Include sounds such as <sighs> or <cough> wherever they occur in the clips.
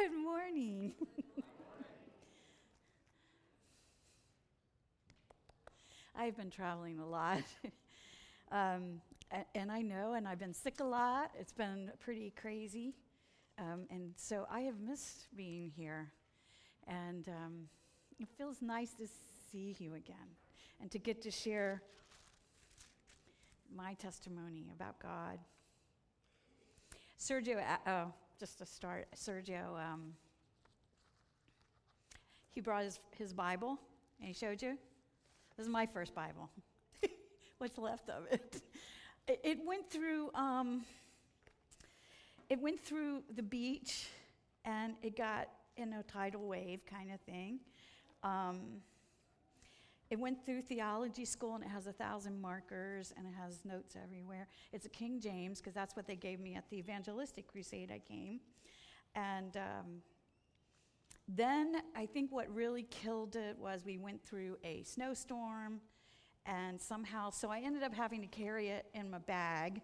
Good morning. I've been traveling a lot. <laughs> um, and I know, and I've been sick a lot. It's been pretty crazy. Um, and so I have missed being here. And um, it feels nice to see you again and to get to share my testimony about God. Sergio, uh, oh, just to start, Sergio, um, he brought his, his Bible and he showed you. This is my first Bible. <laughs> What's left of it? It, went through. Um, it went through the beach, and it got in a tidal wave kind of thing. Um, it went through theology school and it has a thousand markers and it has notes everywhere. It's a King James because that's what they gave me at the evangelistic crusade I came. And um, then I think what really killed it was we went through a snowstorm and somehow, so I ended up having to carry it in my bag.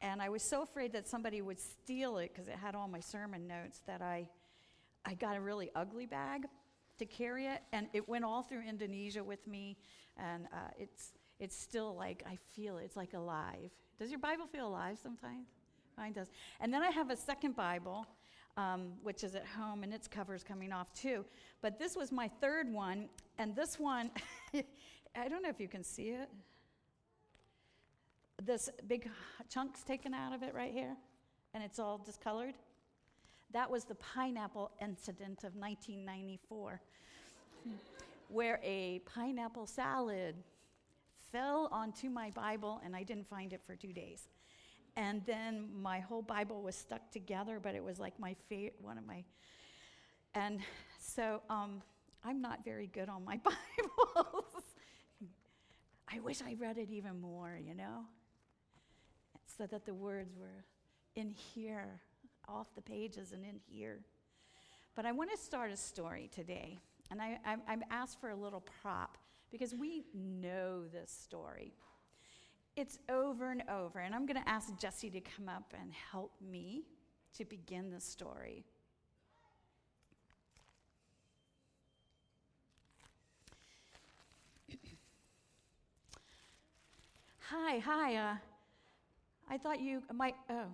And I was so afraid that somebody would steal it because it had all my sermon notes that I, I got a really ugly bag to carry it, and it went all through Indonesia with me, and uh, it's it's still like I feel it's like alive. Does your Bible feel alive sometimes? Mine does. And then I have a second Bible, um, which is at home, and its cover's coming off too. But this was my third one, and this one, <laughs> I don't know if you can see it. This big chunk's taken out of it right here, and it's all discolored. That was the pineapple incident of 1994, where a pineapple salad fell onto my Bible and I didn't find it for two days. And then my whole Bible was stuck together, but it was like my favorite, one of my. And so um, I'm not very good on my <laughs> Bibles. I wish I read it even more, you know, so that the words were in here off the pages and in here. But I want to start a story today. And I, I'm, I'm asked for a little prop because we know this story. It's over and over. And I'm going to ask Jesse to come up and help me to begin the story. hi, hi. Uh, I thought you might. Oh,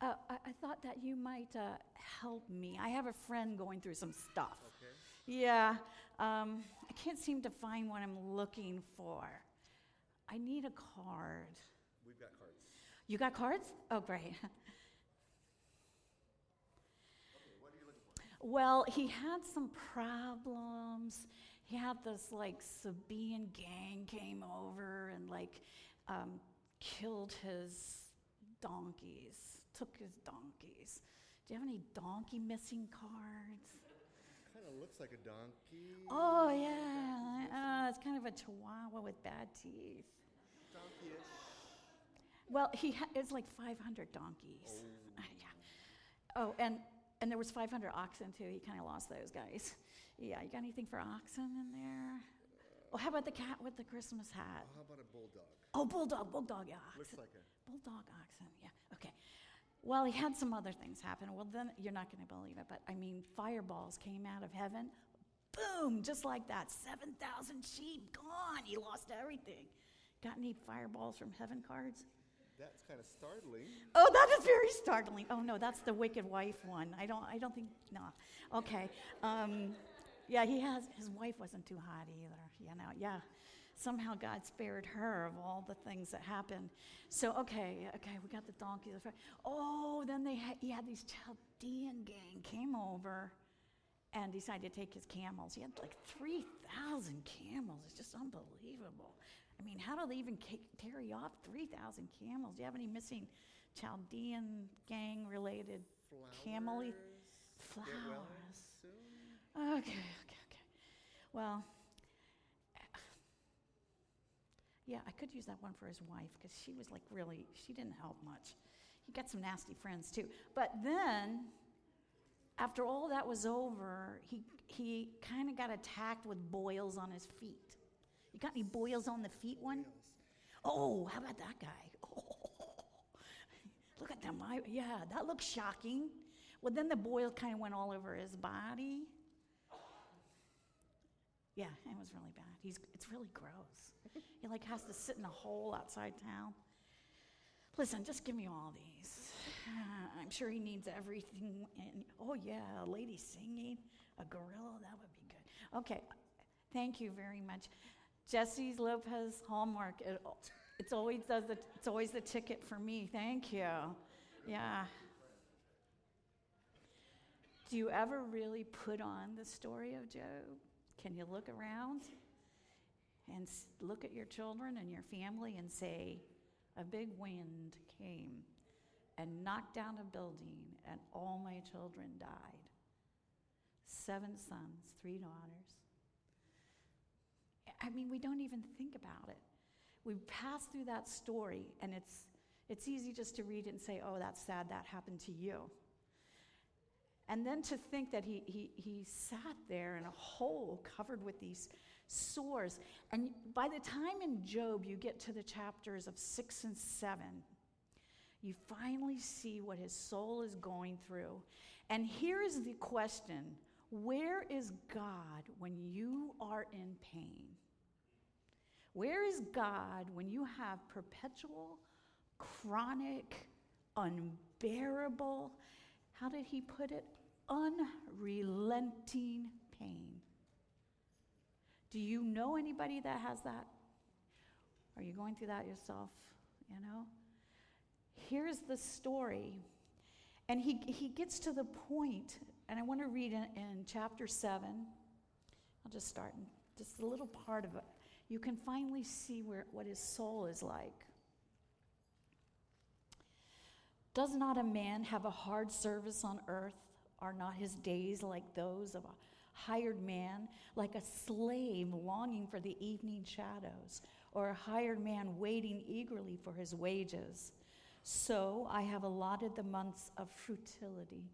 uh, I, I, thought that you might uh, help me. I have a friend going through some stuff. Okay. Yeah, um, I can't seem to find what I'm looking for. I need a card. We've got cards. You got cards? Oh, great. <laughs> okay, what are you looking for? Well, he had some problems. He had this like Sabean gang came over and like um, killed his donkeys took his donkeys. Do you have any donkey missing cards? Kind of looks like a donkey. Oh, yeah. Uh, it's kind of a chihuahua with bad teeth. Donkey-ish. Well, he ha- it's like 500 donkeys. Oh. Uh, <laughs> yeah. Oh, and and there was 500 oxen too. He kind of lost those guys. Yeah, you got anything for oxen in there? Oh, how about the cat with the Christmas hat? Oh, how about a bulldog? Oh, bulldog, bulldog, yeah. Oxen. Looks like a bulldog oxen. Yeah. Okay. Well, he had some other things happen. Well, then you're not going to believe it, but I mean, fireballs came out of heaven. Boom, just like that. 7,000 sheep gone. He lost everything. Got any fireballs from heaven cards? That's kind of startling. Oh, that is very startling. Oh no, that's the wicked wife one. I don't. I don't think. No. Okay. Um, yeah, he has. His wife wasn't too hot either. You know. Yeah somehow God spared her of all the things that happened. So, okay, okay, we got the donkey. Oh, then they had, he had these Chaldean gang came over and decided to take his camels. He had like 3,000 camels. It's just unbelievable. I mean, how do they even carry off 3,000 camels? Do you have any missing Chaldean gang related camel flowers? Okay, okay, okay. Well, Yeah, I could use that one for his wife because she was like really, she didn't help much. He got some nasty friends too. But then, after all that was over, he, he kind of got attacked with boils on his feet. You got any boils on the feet one? Oh, how about that guy? Oh, <laughs> look at them. I, yeah, that looks shocking. Well, then the boil kind of went all over his body. Yeah, it was really bad. He's, it's really gross. he like has to sit in a hole outside town. Listen, just give me all these. <sighs> I'm sure he needs everything. And, oh, yeah, a lady singing, a gorilla, that would be good. Okay, thank you very much. Jesse's Lopez Hallmark. It, it's always does the, it's always the ticket for me. Thank you. Yeah. Do you ever really put on the story of Job? Can you look around and look at your children and your family and say, a big wind came and knocked down a building, and all my children died? Seven sons, three daughters. I mean, we don't even think about it. We pass through that story, and it's, it's easy just to read it and say, oh, that's sad, that happened to you. And then to think that he, he, he sat there in a hole covered with these sores. And by the time in Job you get to the chapters of six and seven, you finally see what his soul is going through. And here is the question Where is God when you are in pain? Where is God when you have perpetual, chronic, unbearable, how did he put it? Unrelenting pain. Do you know anybody that has that? Are you going through that yourself? You know? Here's the story. And he, he gets to the point, and I want to read in, in chapter 7. I'll just start in just a little part of it. You can finally see where, what his soul is like. Does not a man have a hard service on earth? Are not his days like those of a hired man, like a slave longing for the evening shadows, or a hired man waiting eagerly for his wages? So I have allotted the months of futility.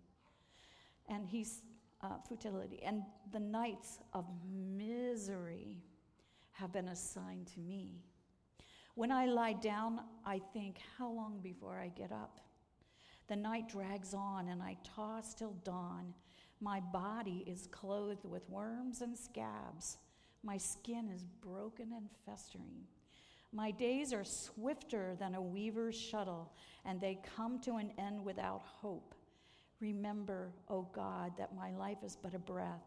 And he's uh, futility, and the nights of misery have been assigned to me. When I lie down, I think, how long before I get up? The night drags on, and I toss till dawn. My body is clothed with worms and scabs. My skin is broken and festering. My days are swifter than a weaver's shuttle, and they come to an end without hope. Remember, O oh God, that my life is but a breath.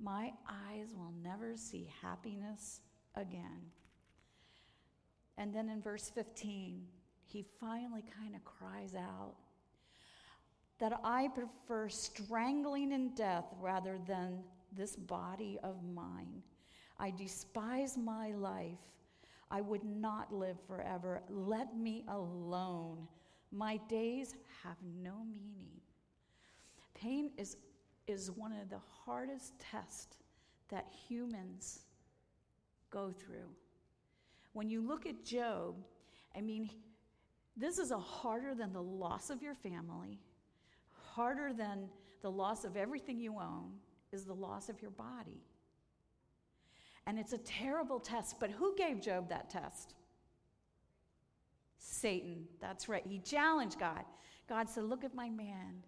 My eyes will never see happiness again. And then in verse 15, he finally kind of cries out that I prefer strangling in death rather than this body of mine. I despise my life. I would not live forever. Let me alone. My days have no meaning. Pain is, is one of the hardest tests that humans go through. When you look at Job, I mean, this is a harder than the loss of your family harder than the loss of everything you own is the loss of your body. And it's a terrible test, but who gave Job that test? Satan. That's right. He challenged God. God said, Look at my man.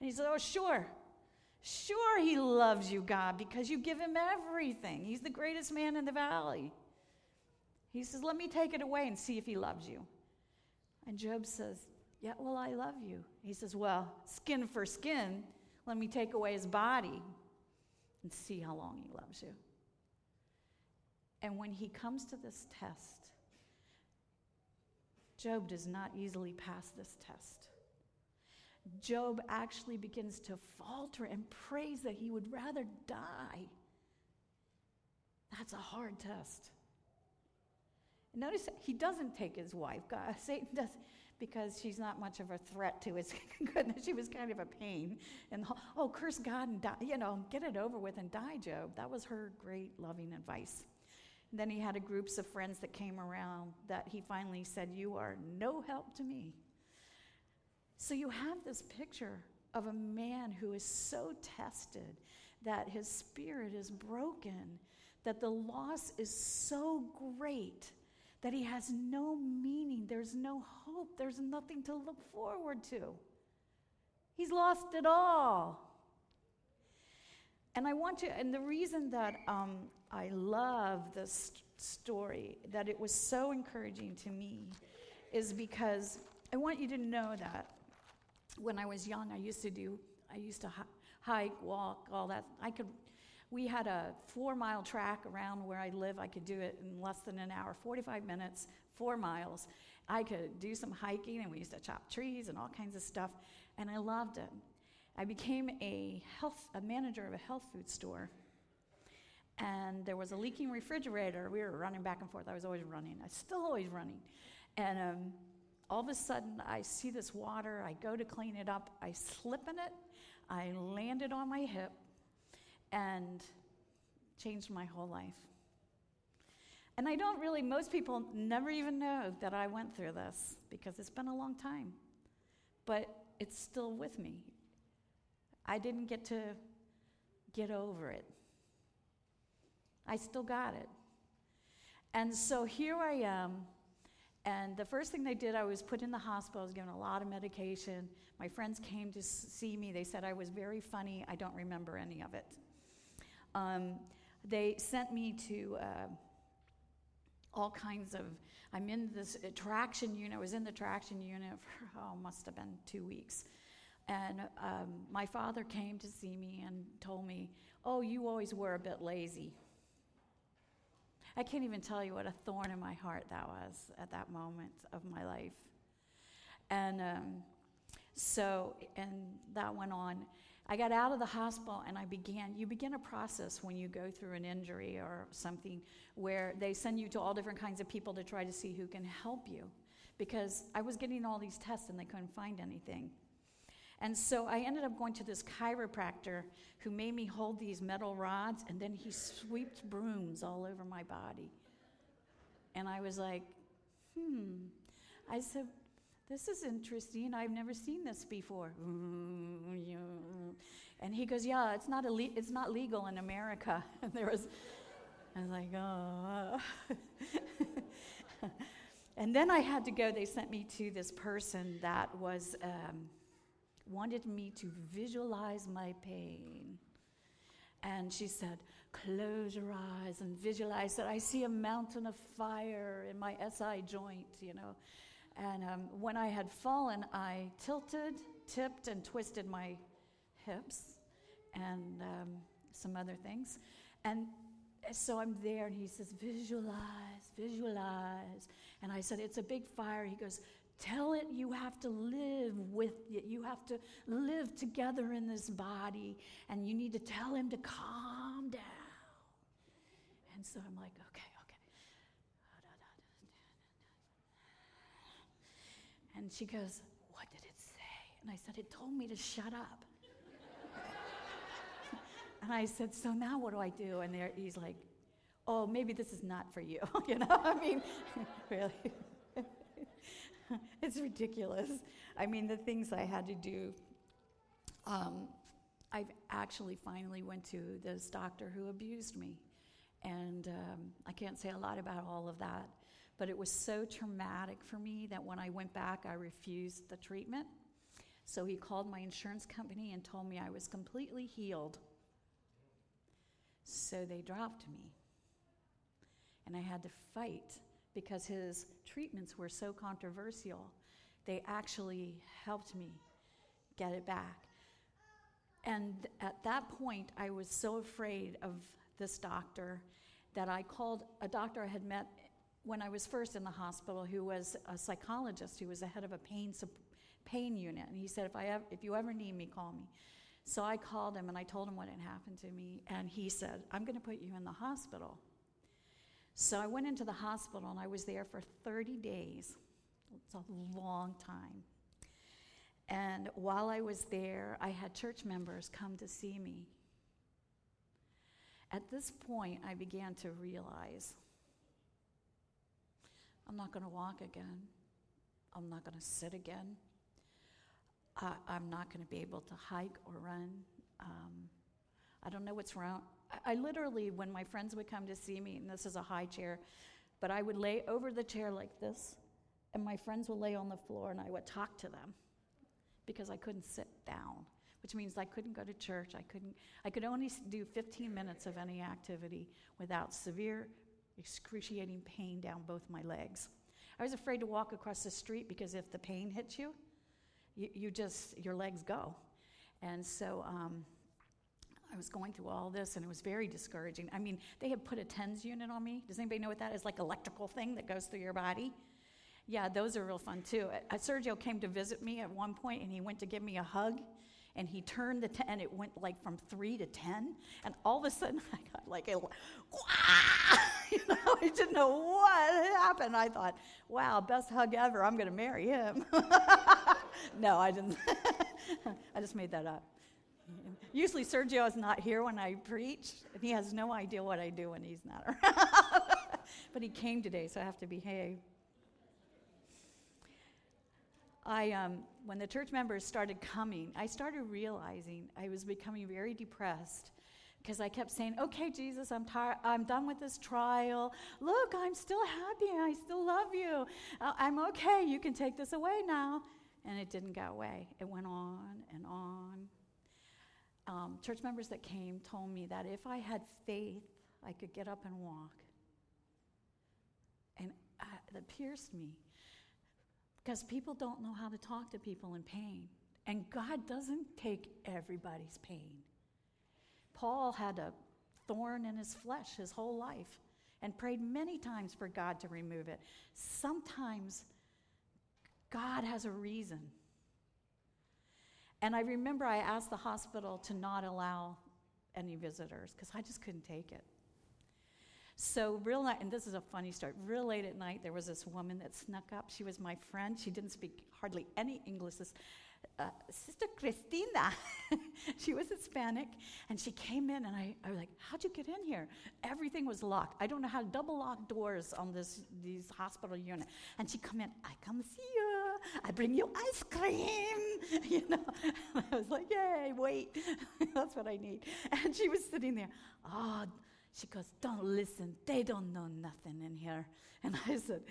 And he said, Oh, sure. Sure, he loves you, God, because you give him everything. He's the greatest man in the valley. He says, Let me take it away and see if he loves you. And Job says, yeah, well, I love you. He says, Well, skin for skin, let me take away his body and see how long he loves you. And when he comes to this test, Job does not easily pass this test. Job actually begins to falter and prays that he would rather die. That's a hard test. Notice he doesn't take his wife. God, <laughs> Satan does because she's not much of a threat to his <laughs> goodness. She was kind of a pain. And, oh, curse God and die, you know, get it over with and die, Job. That was her great loving advice. And then he had a groups of friends that came around that he finally said, You are no help to me. So you have this picture of a man who is so tested that his spirit is broken, that the loss is so great that he has no meaning, there's no hope, there's nothing to look forward to. He's lost it all. And I want to, and the reason that um, I love this story, that it was so encouraging to me, is because I want you to know that when I was young, I used to do, I used to hike, walk, all that. I could, we had a four mile track around where I live. I could do it in less than an hour, 45 minutes, four miles. I could do some hiking, and we used to chop trees and all kinds of stuff, and I loved it. I became a health, a manager of a health food store. And there was a leaking refrigerator. We were running back and forth. I was always running. I was still always running. And um, all of a sudden, I see this water. I go to clean it up. I slip in it. I landed on my hip and changed my whole life. And I don't really, most people never even know that I went through this because it's been a long time. But it's still with me. I didn't get to get over it. I still got it. And so here I am. And the first thing they did, I was put in the hospital. I was given a lot of medication. My friends came to see me. They said I was very funny. I don't remember any of it. Um, they sent me to uh, all kinds of, I'm in this traction unit. I was in the traction unit for, <laughs> oh, must have been two weeks. And um, my father came to see me and told me, Oh, you always were a bit lazy. I can't even tell you what a thorn in my heart that was at that moment of my life. And um, so, and that went on. I got out of the hospital and I began, you begin a process when you go through an injury or something where they send you to all different kinds of people to try to see who can help you. Because I was getting all these tests and they couldn't find anything. And so I ended up going to this chiropractor who made me hold these metal rods, and then he swept brooms all over my body. And I was like, hmm. I said, this is interesting. I've never seen this before. And he goes, yeah, it's not, ille- it's not legal in America. <laughs> And there was, I was like, oh. <laughs> and then I had to go, they sent me to this person that was, um, wanted me to visualize my pain. And she said, Close your eyes and visualize that I see a mountain of fire in my SI joint, you know. And um, when I had fallen, I tilted, tipped, and twisted my hips and um, some other things. And so I'm there, and he says, Visualize, visualize. And I said, It's a big fire. He goes, Tell it you have to live with it. You have to live together in this body, and you need to tell him to calm down. And so I'm like, okay, okay. And she goes, What did it say? And I said, It told me to shut up. <laughs> and I said, So now what do I do? And there, he's like, Oh, maybe this is not for you. <laughs> you know, I mean, <laughs> really. it's ridiculous. I mean, the things I had to do. Um, I actually finally went to this doctor who abused me. And um, I can't say a lot about all of that, but it was so traumatic for me that when I went back, I refused the treatment. So he called my insurance company and told me I was completely healed. So they dropped me. And I had to fight because his treatments were so controversial, they actually helped me get it back. And at that point, I was so afraid of this doctor that I called a doctor I had met when I was first in the hospital who was a psychologist who was the head of a pain, pain unit. And he said, if, I if you ever need me, call me. So I called him and I told him what had happened to me. And he said, I'm going to put you in the hospital. So I went into the hospital and I was there for 30 days. It's a long time. And while I was there, I had church members come to see me. At this point, I began to realize I'm not going to walk again. I'm not going to sit again. I, am not going to be able to hike or run. Um, I don't know what's wrong. I literally, when my friends would come to see me, and this is a high chair, but I would lay over the chair like this, and my friends would lay on the floor, and I would talk to them because I couldn't sit down, which means I couldn't go to church. I couldn't. I could only do 15 minutes of any activity without severe, excruciating pain down both my legs. I was afraid to walk across the street because if the pain hits you, you, you just your legs go, and so. Um, I was going through all this and it was very discouraging. I mean, they had put a TENS unit on me. Does anybody know what that is? Like electrical thing that goes through your body. Yeah, those are real fun too. Uh, Sergio came to visit me at one point and he went to give me a hug and he turned the 10 and it went like from 3 to 10 and all of a sudden <laughs> i got like a <laughs> you know i didn't know what happened. I thought wow best hug ever. I'm going to marry him. <laughs> No i didn't. <laughs> I just made that up. Usually Sergio is not here when I preach, and he has no idea what I do when he's not around. but he came today, so I have to behave. I, um, when the church members started coming, I started realizing I was becoming very depressed because I kept saying, "Okay, Jesus, I'm tired. I'm done with this trial. Look, I'm still happy. I still love you. Uh, I'm okay. You can take this away now." And it didn't go away. It went on and on um, church members that came told me that if I had faith, I could get up and walk. And uh, that pierced me because people don't know how to talk to people in pain. And God doesn't take everybody's pain. Paul had a thorn in his flesh his whole life and prayed many times for God to remove it. Sometimes God has a reason and I remember I asked the hospital to not allow any visitors because I just couldn't take it. So, real night, and this is a funny story. Real late at night, there was this woman that snuck up. She was my friend. She didn't speak hardly any English. This uh, Sister Cristina. <laughs> she was Hispanic, and she came in, and I, I was like, "How'd you get in here?" Everything was locked. I don't know how to double lock doors on this these hospital unit. And she come in. I come see you. I bring you ice cream. <laughs> You know. <laughs> I was like, "Yay! Wait, that's what I need." And she was sitting there. Oh, she goes, "Don't listen. They don't know nothing in here." And I said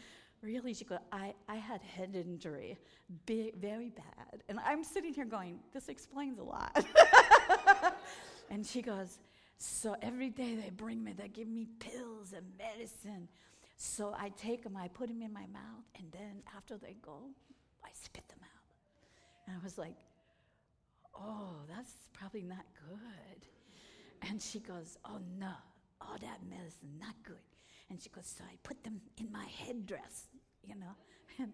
Really? She goes, I, I had head injury, very bad. And I'm sitting here going, This explains a lot. <laughs> and she goes, So every day they bring me, they give me pills and medicine. So I take them, I put them in my mouth, and then after they go, I spit them out. And I was like, Oh, that's probably not good. And she goes, Oh, no, all that medicine, not good. And she goes, So I put them in my headdress, you know. <laughs> And,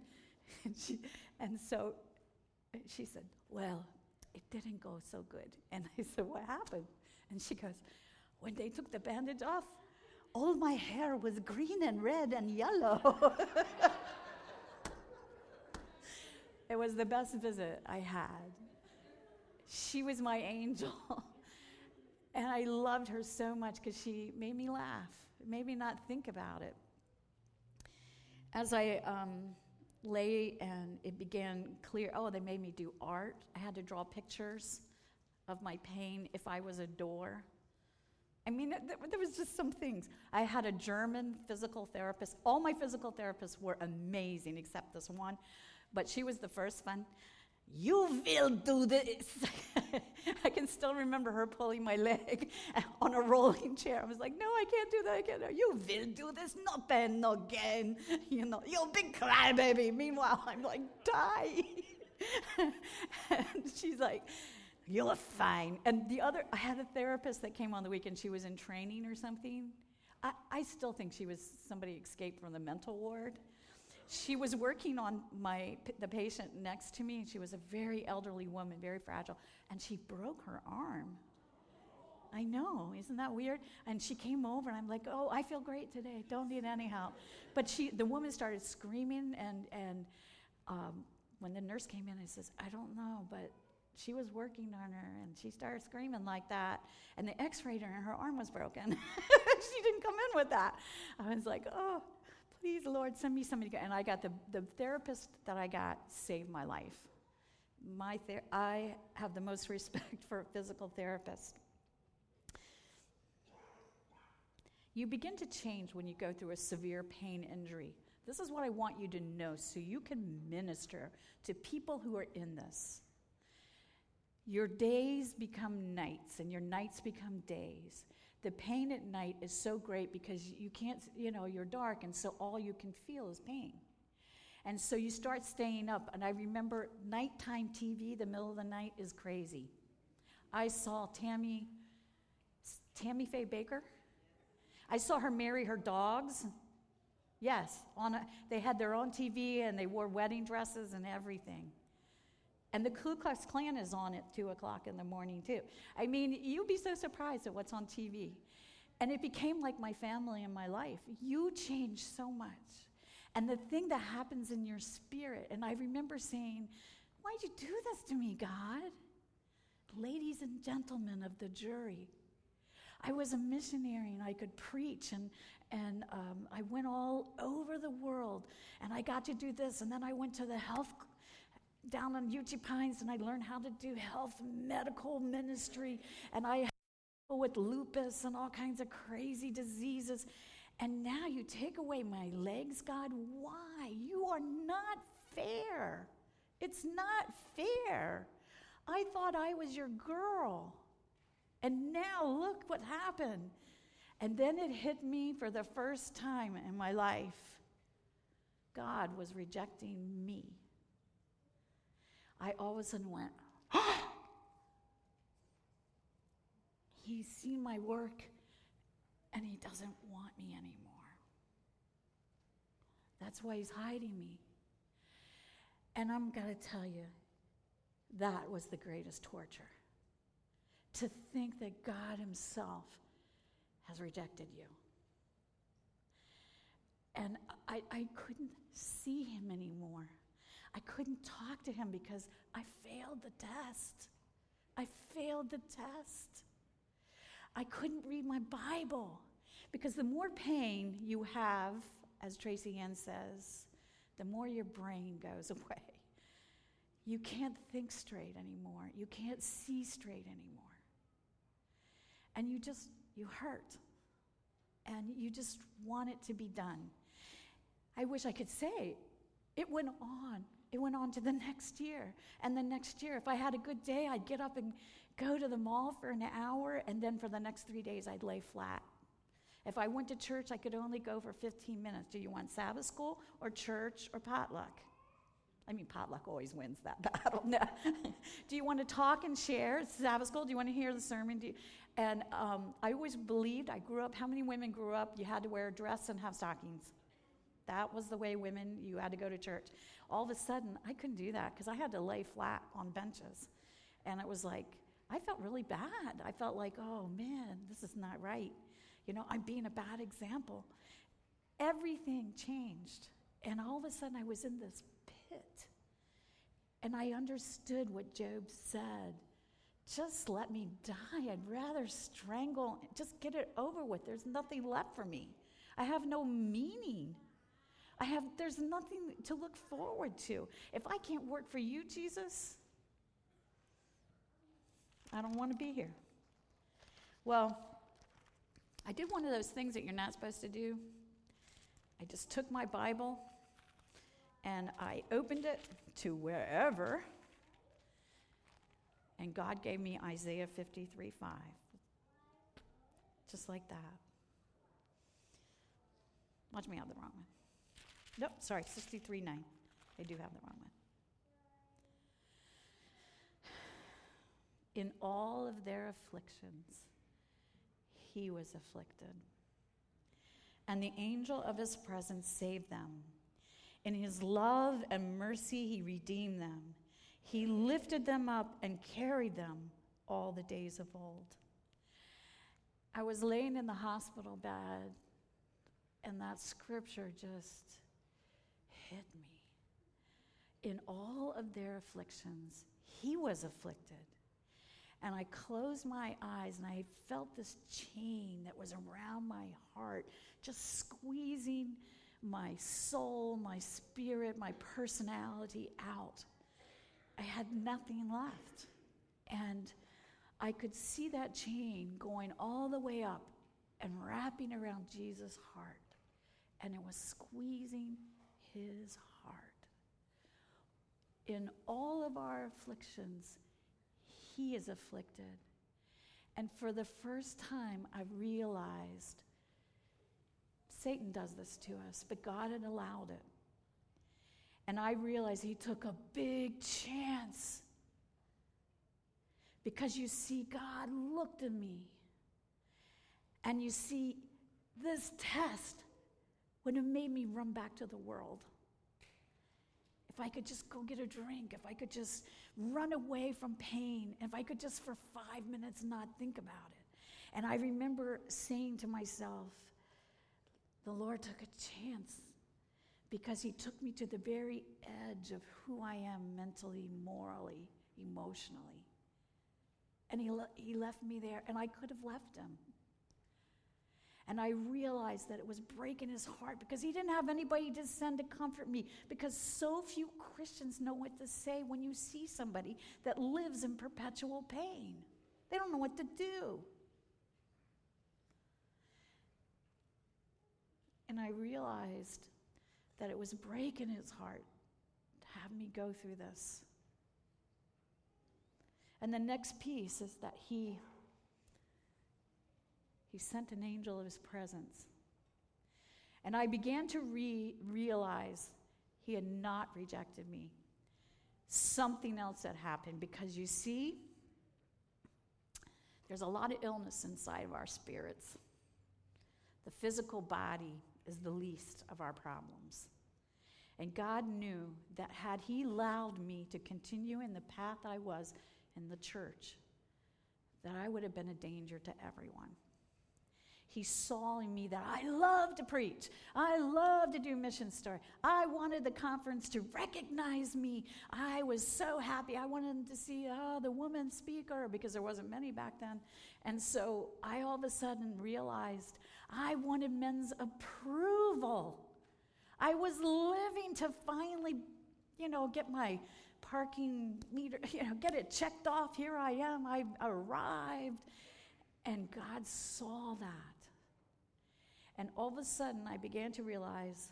and, she, and so she said, Well, it didn't go so good. And I said, What happened? And she goes, When they took the bandage off, all my hair was green and red and yellow. <laughs> it was the best visit I had. She was my angel. <laughs> and I loved her so much because she made me laugh maybe not think about it. As I um, lay and it began clear, oh, they made me do art. I had to draw pictures of my pain if I was a door. I mean, there was just some things. I had a German physical therapist. All my physical therapists were amazing except this one, but she was the first one. You will do this. <laughs> I can still remember her pulling my leg <laughs> on a rolling chair. I was like, no, I can't do that. I can't. You will do this. No pain, no gain. <laughs> You know, you big crybaby. Meanwhile, I'm like, die. and she's like, you're fine. And the other, I had a therapist that came on the weekend. She was in training or something. I, I still think she was somebody escaped from the mental ward she was working on my the patient next to me. She was a very elderly woman very fragile and she broke her arm. I know. Isn't that weird? And she came over and i'm like oh i feel great today. Don't need any help. But she the woman started screaming and and um, when the nurse came in i says i don't know but she was working on her and she started screaming like that and the x-ray and her arm was broken. <laughs> She didn't come in with that. I was like oh please, Lord, send me somebody. And I got the, the therapist that I got saved my life. My ther- I have the most <laughs> respect for a physical therapist. You begin to change when you go through a severe pain injury. This is what I want you to know so you can minister to people who are in this. your days become nights and your nights become days. The pain at night is so great because you can't, you know, you're dark, and so all you can feel is pain. And so you start staying up. And I remember nighttime TV, the middle of the night, is crazy. I saw Tammy, Tammy Faye Bakker. I saw her marry her dogs. Yes, on a, they had their own TV and they wore wedding dresses and everything. And the Ku Klux Klan is on at 2 o'clock in the morning, too. I mean, you'd be so surprised at what's on TV. And it became like my family and my life. You change so much. And the thing that happens in your spirit, and I remember saying, Why'd you do this to me, God? Ladies and gentlemen of the jury, I was a missionary and I could preach, and, and um, I went all over the world, and I got to do this, and then I went to the health down on Uchee Pines, and I learned how to do health medical ministry, and I with lupus and all kinds of crazy diseases. And now you take away my legs, God. Why? You are not fair. It's not fair. I thought I was your girl. And now look what happened. And then it hit me for the first time in my life God was rejecting me. I all of a sudden went, <gasps> He's seen my work and he doesn't want me anymore. That's why he's hiding me. And I'm going to tell you, that was the greatest torture. To think that God Himself has rejected you. And I, I couldn't see Him anymore. I couldn't talk to Him because I failed the test. I failed the test. I couldn't read my Bible because the more pain you have, as Tracy Ann says, the more your brain goes <laughs> away. You can't think straight anymore. You can't see straight anymore. And you just, you hurt. And you just want it to be done. I wish I could say it went on. It went on to the <laughs> next year. And the next year, if I had a good day, I'd get up and go to the mall for an hour, and then for the next three days, I'd lay flat. If I went to church, I could only go for 15 minutes. Do you want Sabbath school or church or potluck? I mean, potluck always wins that <laughs> battle. No. <laughs> Do you want to talk and share? Sabbath school? Do you want to hear the sermon? You, and um, I always believed, I grew up, how many women grew up? You had to wear a dress and have stockings. That was the way women, you had to go to church. All of a sudden, I couldn't do that because I had to lay flat on benches. And it was like, I felt really bad. I felt like, oh man, this is not right. You know, I'm being a bad example. Everything changed. And all of a sudden, I was in this pit. And I understood what Job said. Just let me die. I'd rather strangle, just get it over with. There's nothing left for me. I have no meaning. I have there's nothing to look forward to. If I can't work for you, Jesus, I don't want to be here. Well, I did one of those things that you're not supposed to do. I just took my Bible and I opened it to wherever, and God gave me Isaiah 53 5. Just like that. Watch me have the wrong one. Nope, sorry, 63 9. I do have the wrong one. In all of their afflictions, he was afflicted. And the angel of his presence saved them. In his love and mercy, he redeemed them. He lifted them up and carried them all the days of old. I was laying in the hospital bed, and that scripture just hit me. In all of their afflictions, he was afflicted and I closed my eyes and I felt this chain that was around my heart, just squeezing my soul, my spirit, my personality out. I had nothing left. And I could see that chain going all the way up and wrapping around Jesus' heart. And it was squeezing his heart. In all of our afflictions, he is afflicted. And for the first time, I realized Satan does this to us, but God had allowed it. And I realized he took a big chance. Because you see, God looked at me. And you see, this test would have made me run back to the world. If I could just go get a drink, if I could just run away from pain, if I could just for five minutes not think about it. And I remember saying to myself, the Lord took a chance because He took me to the very edge of who I am mentally, morally, emotionally. And He, le- he left me there, and I could have left Him. And I realized that it was breaking his heart because he didn't have anybody to send to comfort me. Because so few Christians know what to say when you see somebody that lives in perpetual pain. They don't know what to do. And I realized that it was breaking his heart to have me go through this. And the next piece is that he he sent an angel of his presence. And I began to re- realize he had not rejected me. Something else had happened because you see, there's a lot of illness inside of our spirits. The physical body is the least of our problems. And God knew that had He allowed me to continue in the path I was in the church, that I would have been a danger to everyone. He saw in me that I love to preach. I love to do mission story. I wanted the conference to recognize me. I was so happy. I wanted to see oh, the woman speaker because there wasn't many back then. And so I all of a sudden realized I wanted men's approval. I was living to finally, you know, get my parking meter, <laughs> you know, get it checked off. Here I am. I arrived. And God saw that. And all of a sudden, I began to realize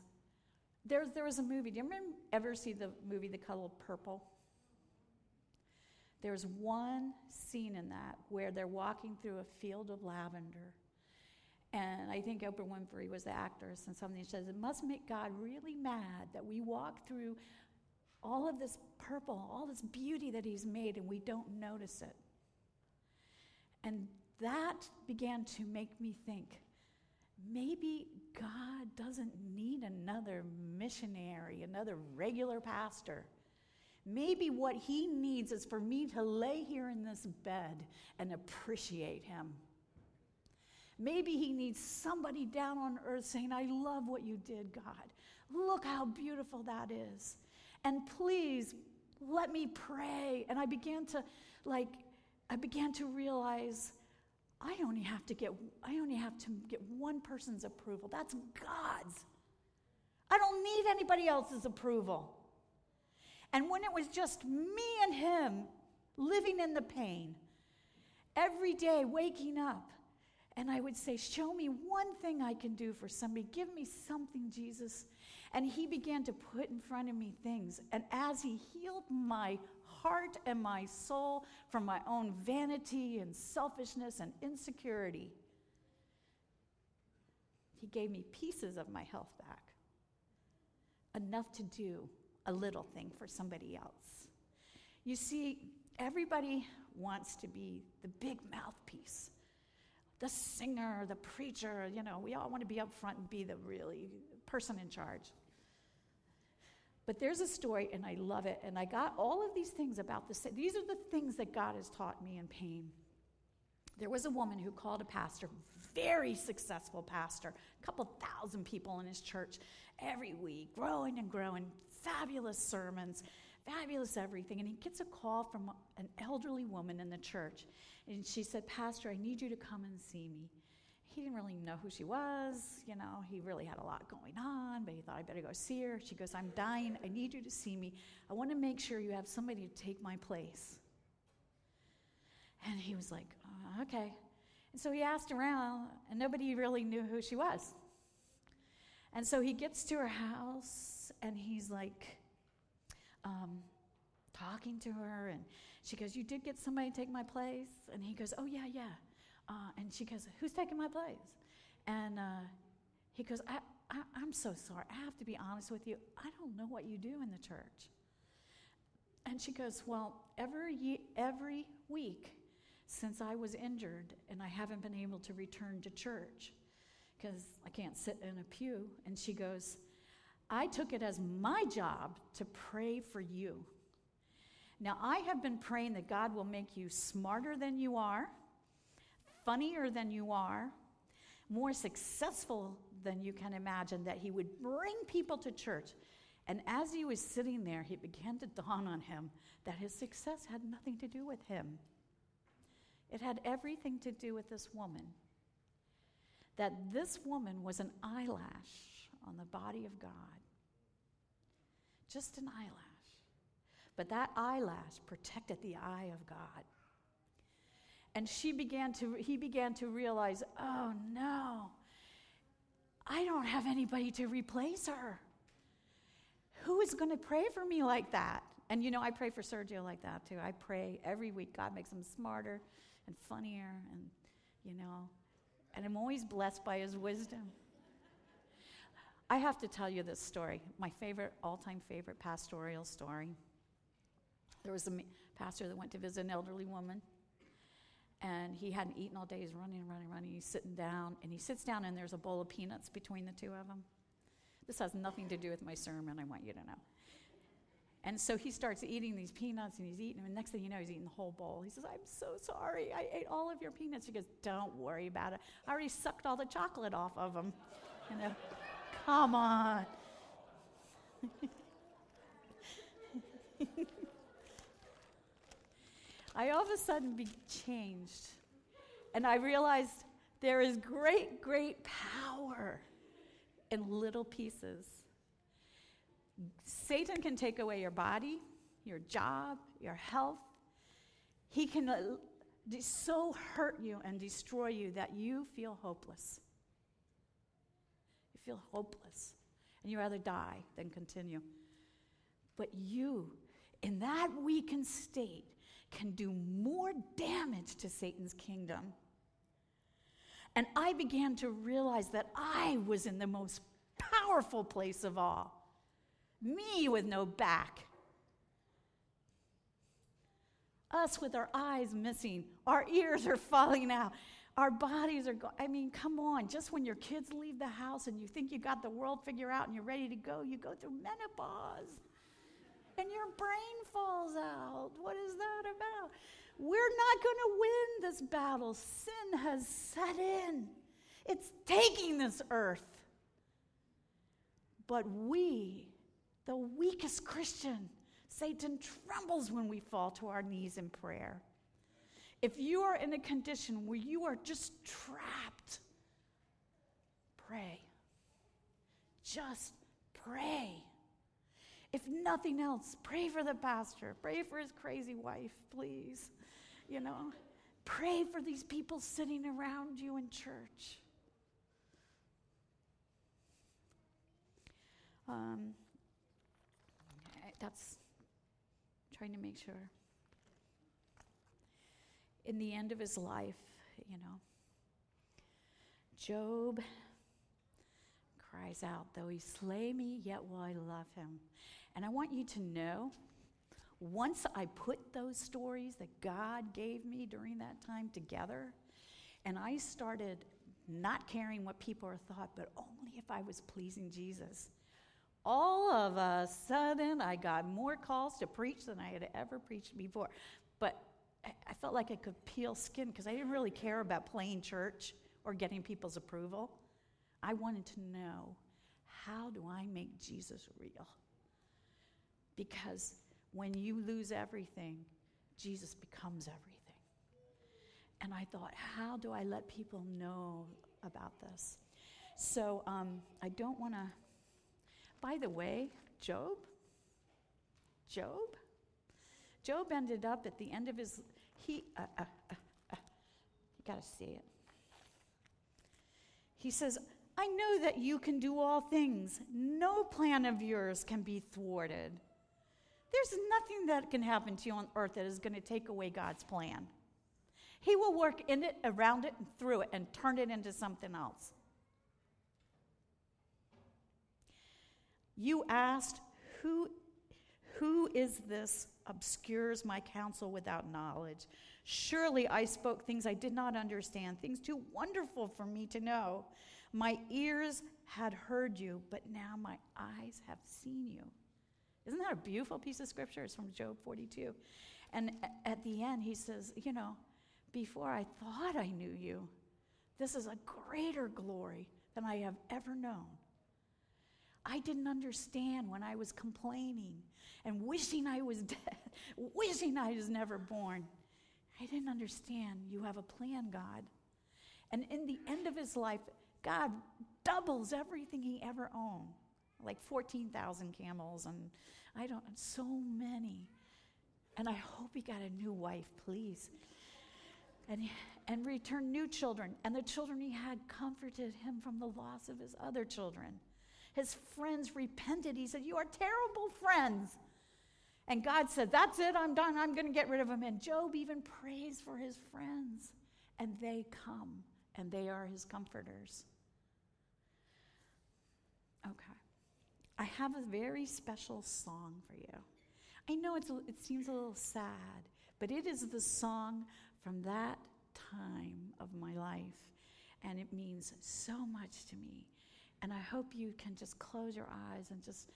there, there was a movie. Do you ever see the movie The Color Purple? There's one scene in that where they're walking through a field of lavender. And I think Oprah Winfrey was the actress, and something says, It must make God really mad that we walk through all of this purple, all this beauty that He's made, and we don't notice it. And that began to make me think maybe God doesn't need another missionary, another regular pastor. Maybe what he needs is for me to lay here in this bed and appreciate him. Maybe he needs somebody down on earth saying, I love what you did, God. Look how beautiful that is. And please let me pray. And I began to, like, I began to realize I only have to get I only have to get one person's approval. That's God's. I don't need anybody else's approval. And when it was just me and him living in the pain, every day waking up, and I would say, Show me one thing I can do for somebody. Give me something, Jesus. And he began to put in front of me things. And as he healed my heart and my soul from my own vanity and selfishness and insecurity. He gave me pieces of my health back, enough to do a little thing for somebody else. You see, everybody wants to be the big mouthpiece, the singer, the preacher. You know, we all want to be up front and be the really person in charge. But there's a story, and I love it. And I got all of these things about the. These are the things that God has taught me in pain. There was a woman who called a pastor, very successful pastor, a couple thousand people in his church every week, growing and growing, fabulous sermons, fabulous everything. And he gets a call from an elderly woman in the church. And she said, Pastor, I need you to come and see me he didn't really know who she was. You know, he really had a lot going on, but he thought, I better go see her. She goes, I'm dying. I need you to see me. I want to make sure you have somebody to take my place. And he was like, uh, okay. And so he asked around, and nobody really knew who she was. And so he gets to her house, and he's like, um, talking to her, and she goes, You did get somebody to take my place? And he goes, Oh, yeah, yeah. Uh, and she goes, Who's taking my place? And uh, he goes, I, I, I'm so sorry. I have to be honest with you. I don't know what you do in the church. And she goes, Well, every, ye- every week since I was injured and I haven't been able to return to church because I can't sit in a pew. And she goes, I took it as my job to pray for you. Now, I have been praying that God will make you smarter than you are, funnier than you are, more successful than you can imagine, that He would bring people to church. And as he was sitting there, he began to dawn on him that his success had nothing to do with him. It had everything to do with this woman. That this woman was an eyelash on the body of God. Just an eyelash. But that eyelash protected the eye of God. And she began to, he began to realize, oh no, I don't have anybody to replace her. Who is going to pray for me like that? And you know, I pray for Sergio like that too. I pray every week God makes him smarter and funnier and, you know, and I'm always blessed by his wisdom. I have to tell you this story, my favorite, all time favorite pastoral story. There was a pastor that went to visit an elderly woman, and he hadn't eaten all day. He's running, running, running. He's sitting down, and he sits down, and there's a bowl of peanuts between the two of them. This has nothing to do with my sermon, I want you to know. And so he starts eating these peanuts and he's eating them. And next thing you know, he's eating the whole bowl. He says, I'm so sorry. I ate all of your peanuts. He goes, Don't worry about it. I already sucked all the chocolate off of them. <laughs> You know, come on. <laughs> I all of a sudden be changed. And I realized there is great, great power in little pieces. Satan can take away your body, your job, your health. He can uh, so hurt you and destroy you that you feel hopeless. You feel hopeless, and you rather die than continue. But you, in that weakened state, can do more damage to Satan's kingdom. And I began to realize that I was in the most powerful place of all me with no back. Us with our eyes missing, our ears are falling out, our bodies are going. I mean, come on. Just when your kids leave the house and you think you got the world figured out and you're ready to go, you go through menopause and your brain falls out. What is that about? We're not going to win this battle. Sin has set in, it's taking this earth. But we, the weakest Christian, Satan trembles when we fall to our knees in prayer. If you are in a condition where you are just trapped, pray. Just pray. If nothing else, pray for the pastor. Pray for his crazy wife, please. You know, pray for these people sitting around you in church. Um, that's trying to make sure. In the end of his life, you know, Job cries out, Though he slay me, yet will I love him. And I want you to know once I put those stories that God gave me during that time together, and I started not caring what people are thought, but only if I was pleasing Jesus. All of a sudden, I got more calls to preach than I had ever preached before. But I felt like I could peel skin because I didn't really care about playing church or getting people's approval. I wanted to know how do I make Jesus real? Because when you lose everything, Jesus becomes everything. And I thought, how do I let people know about this? So um, I don't want to. By the way, Job, Job, Job ended up at the end of his. He, uh, uh, uh, uh you got to see it. He says, I know that you can do all things. No plan of yours can be thwarted. There's nothing that can happen to you on earth that is going to take away God's plan. He will work in it, around it, and through it, and turn it into something else. You asked, Who, who is this obscures my counsel without knowledge? Surely I spoke things I did not understand, things too wonderful for me to know. My ears had heard you, but now my eyes have seen you. Isn't that a beautiful piece of scripture? It's from Job 42. And at the end, he says, You know, before I thought I knew you. This is a greater glory than I have ever known. I didn't understand when I was complaining and wishing I was <laughs> dead, wishing I was never born. I didn't understand you have a plan, God. And in the end of his life, God doubles everything he ever owned like 14,000 camels, and I don't, so many. And I hope he got a new wife, please and, and returned new children. And the children he had comforted him from the loss of his other children. His friends repented. He said, You are terrible friends. And God said, That's it, I'm done. I'm going to get rid of him. And Job even prays for his friends. And they come, and they are his comforters. Okay. I have a very special song for you. I know it's, it seems a little sad, but it is the song from that time of my life. And it means so much to me. And I hope you can just close your eyes and just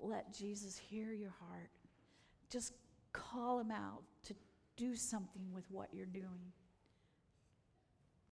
let Jesus hear your heart. Just call him out to do something with what you're doing.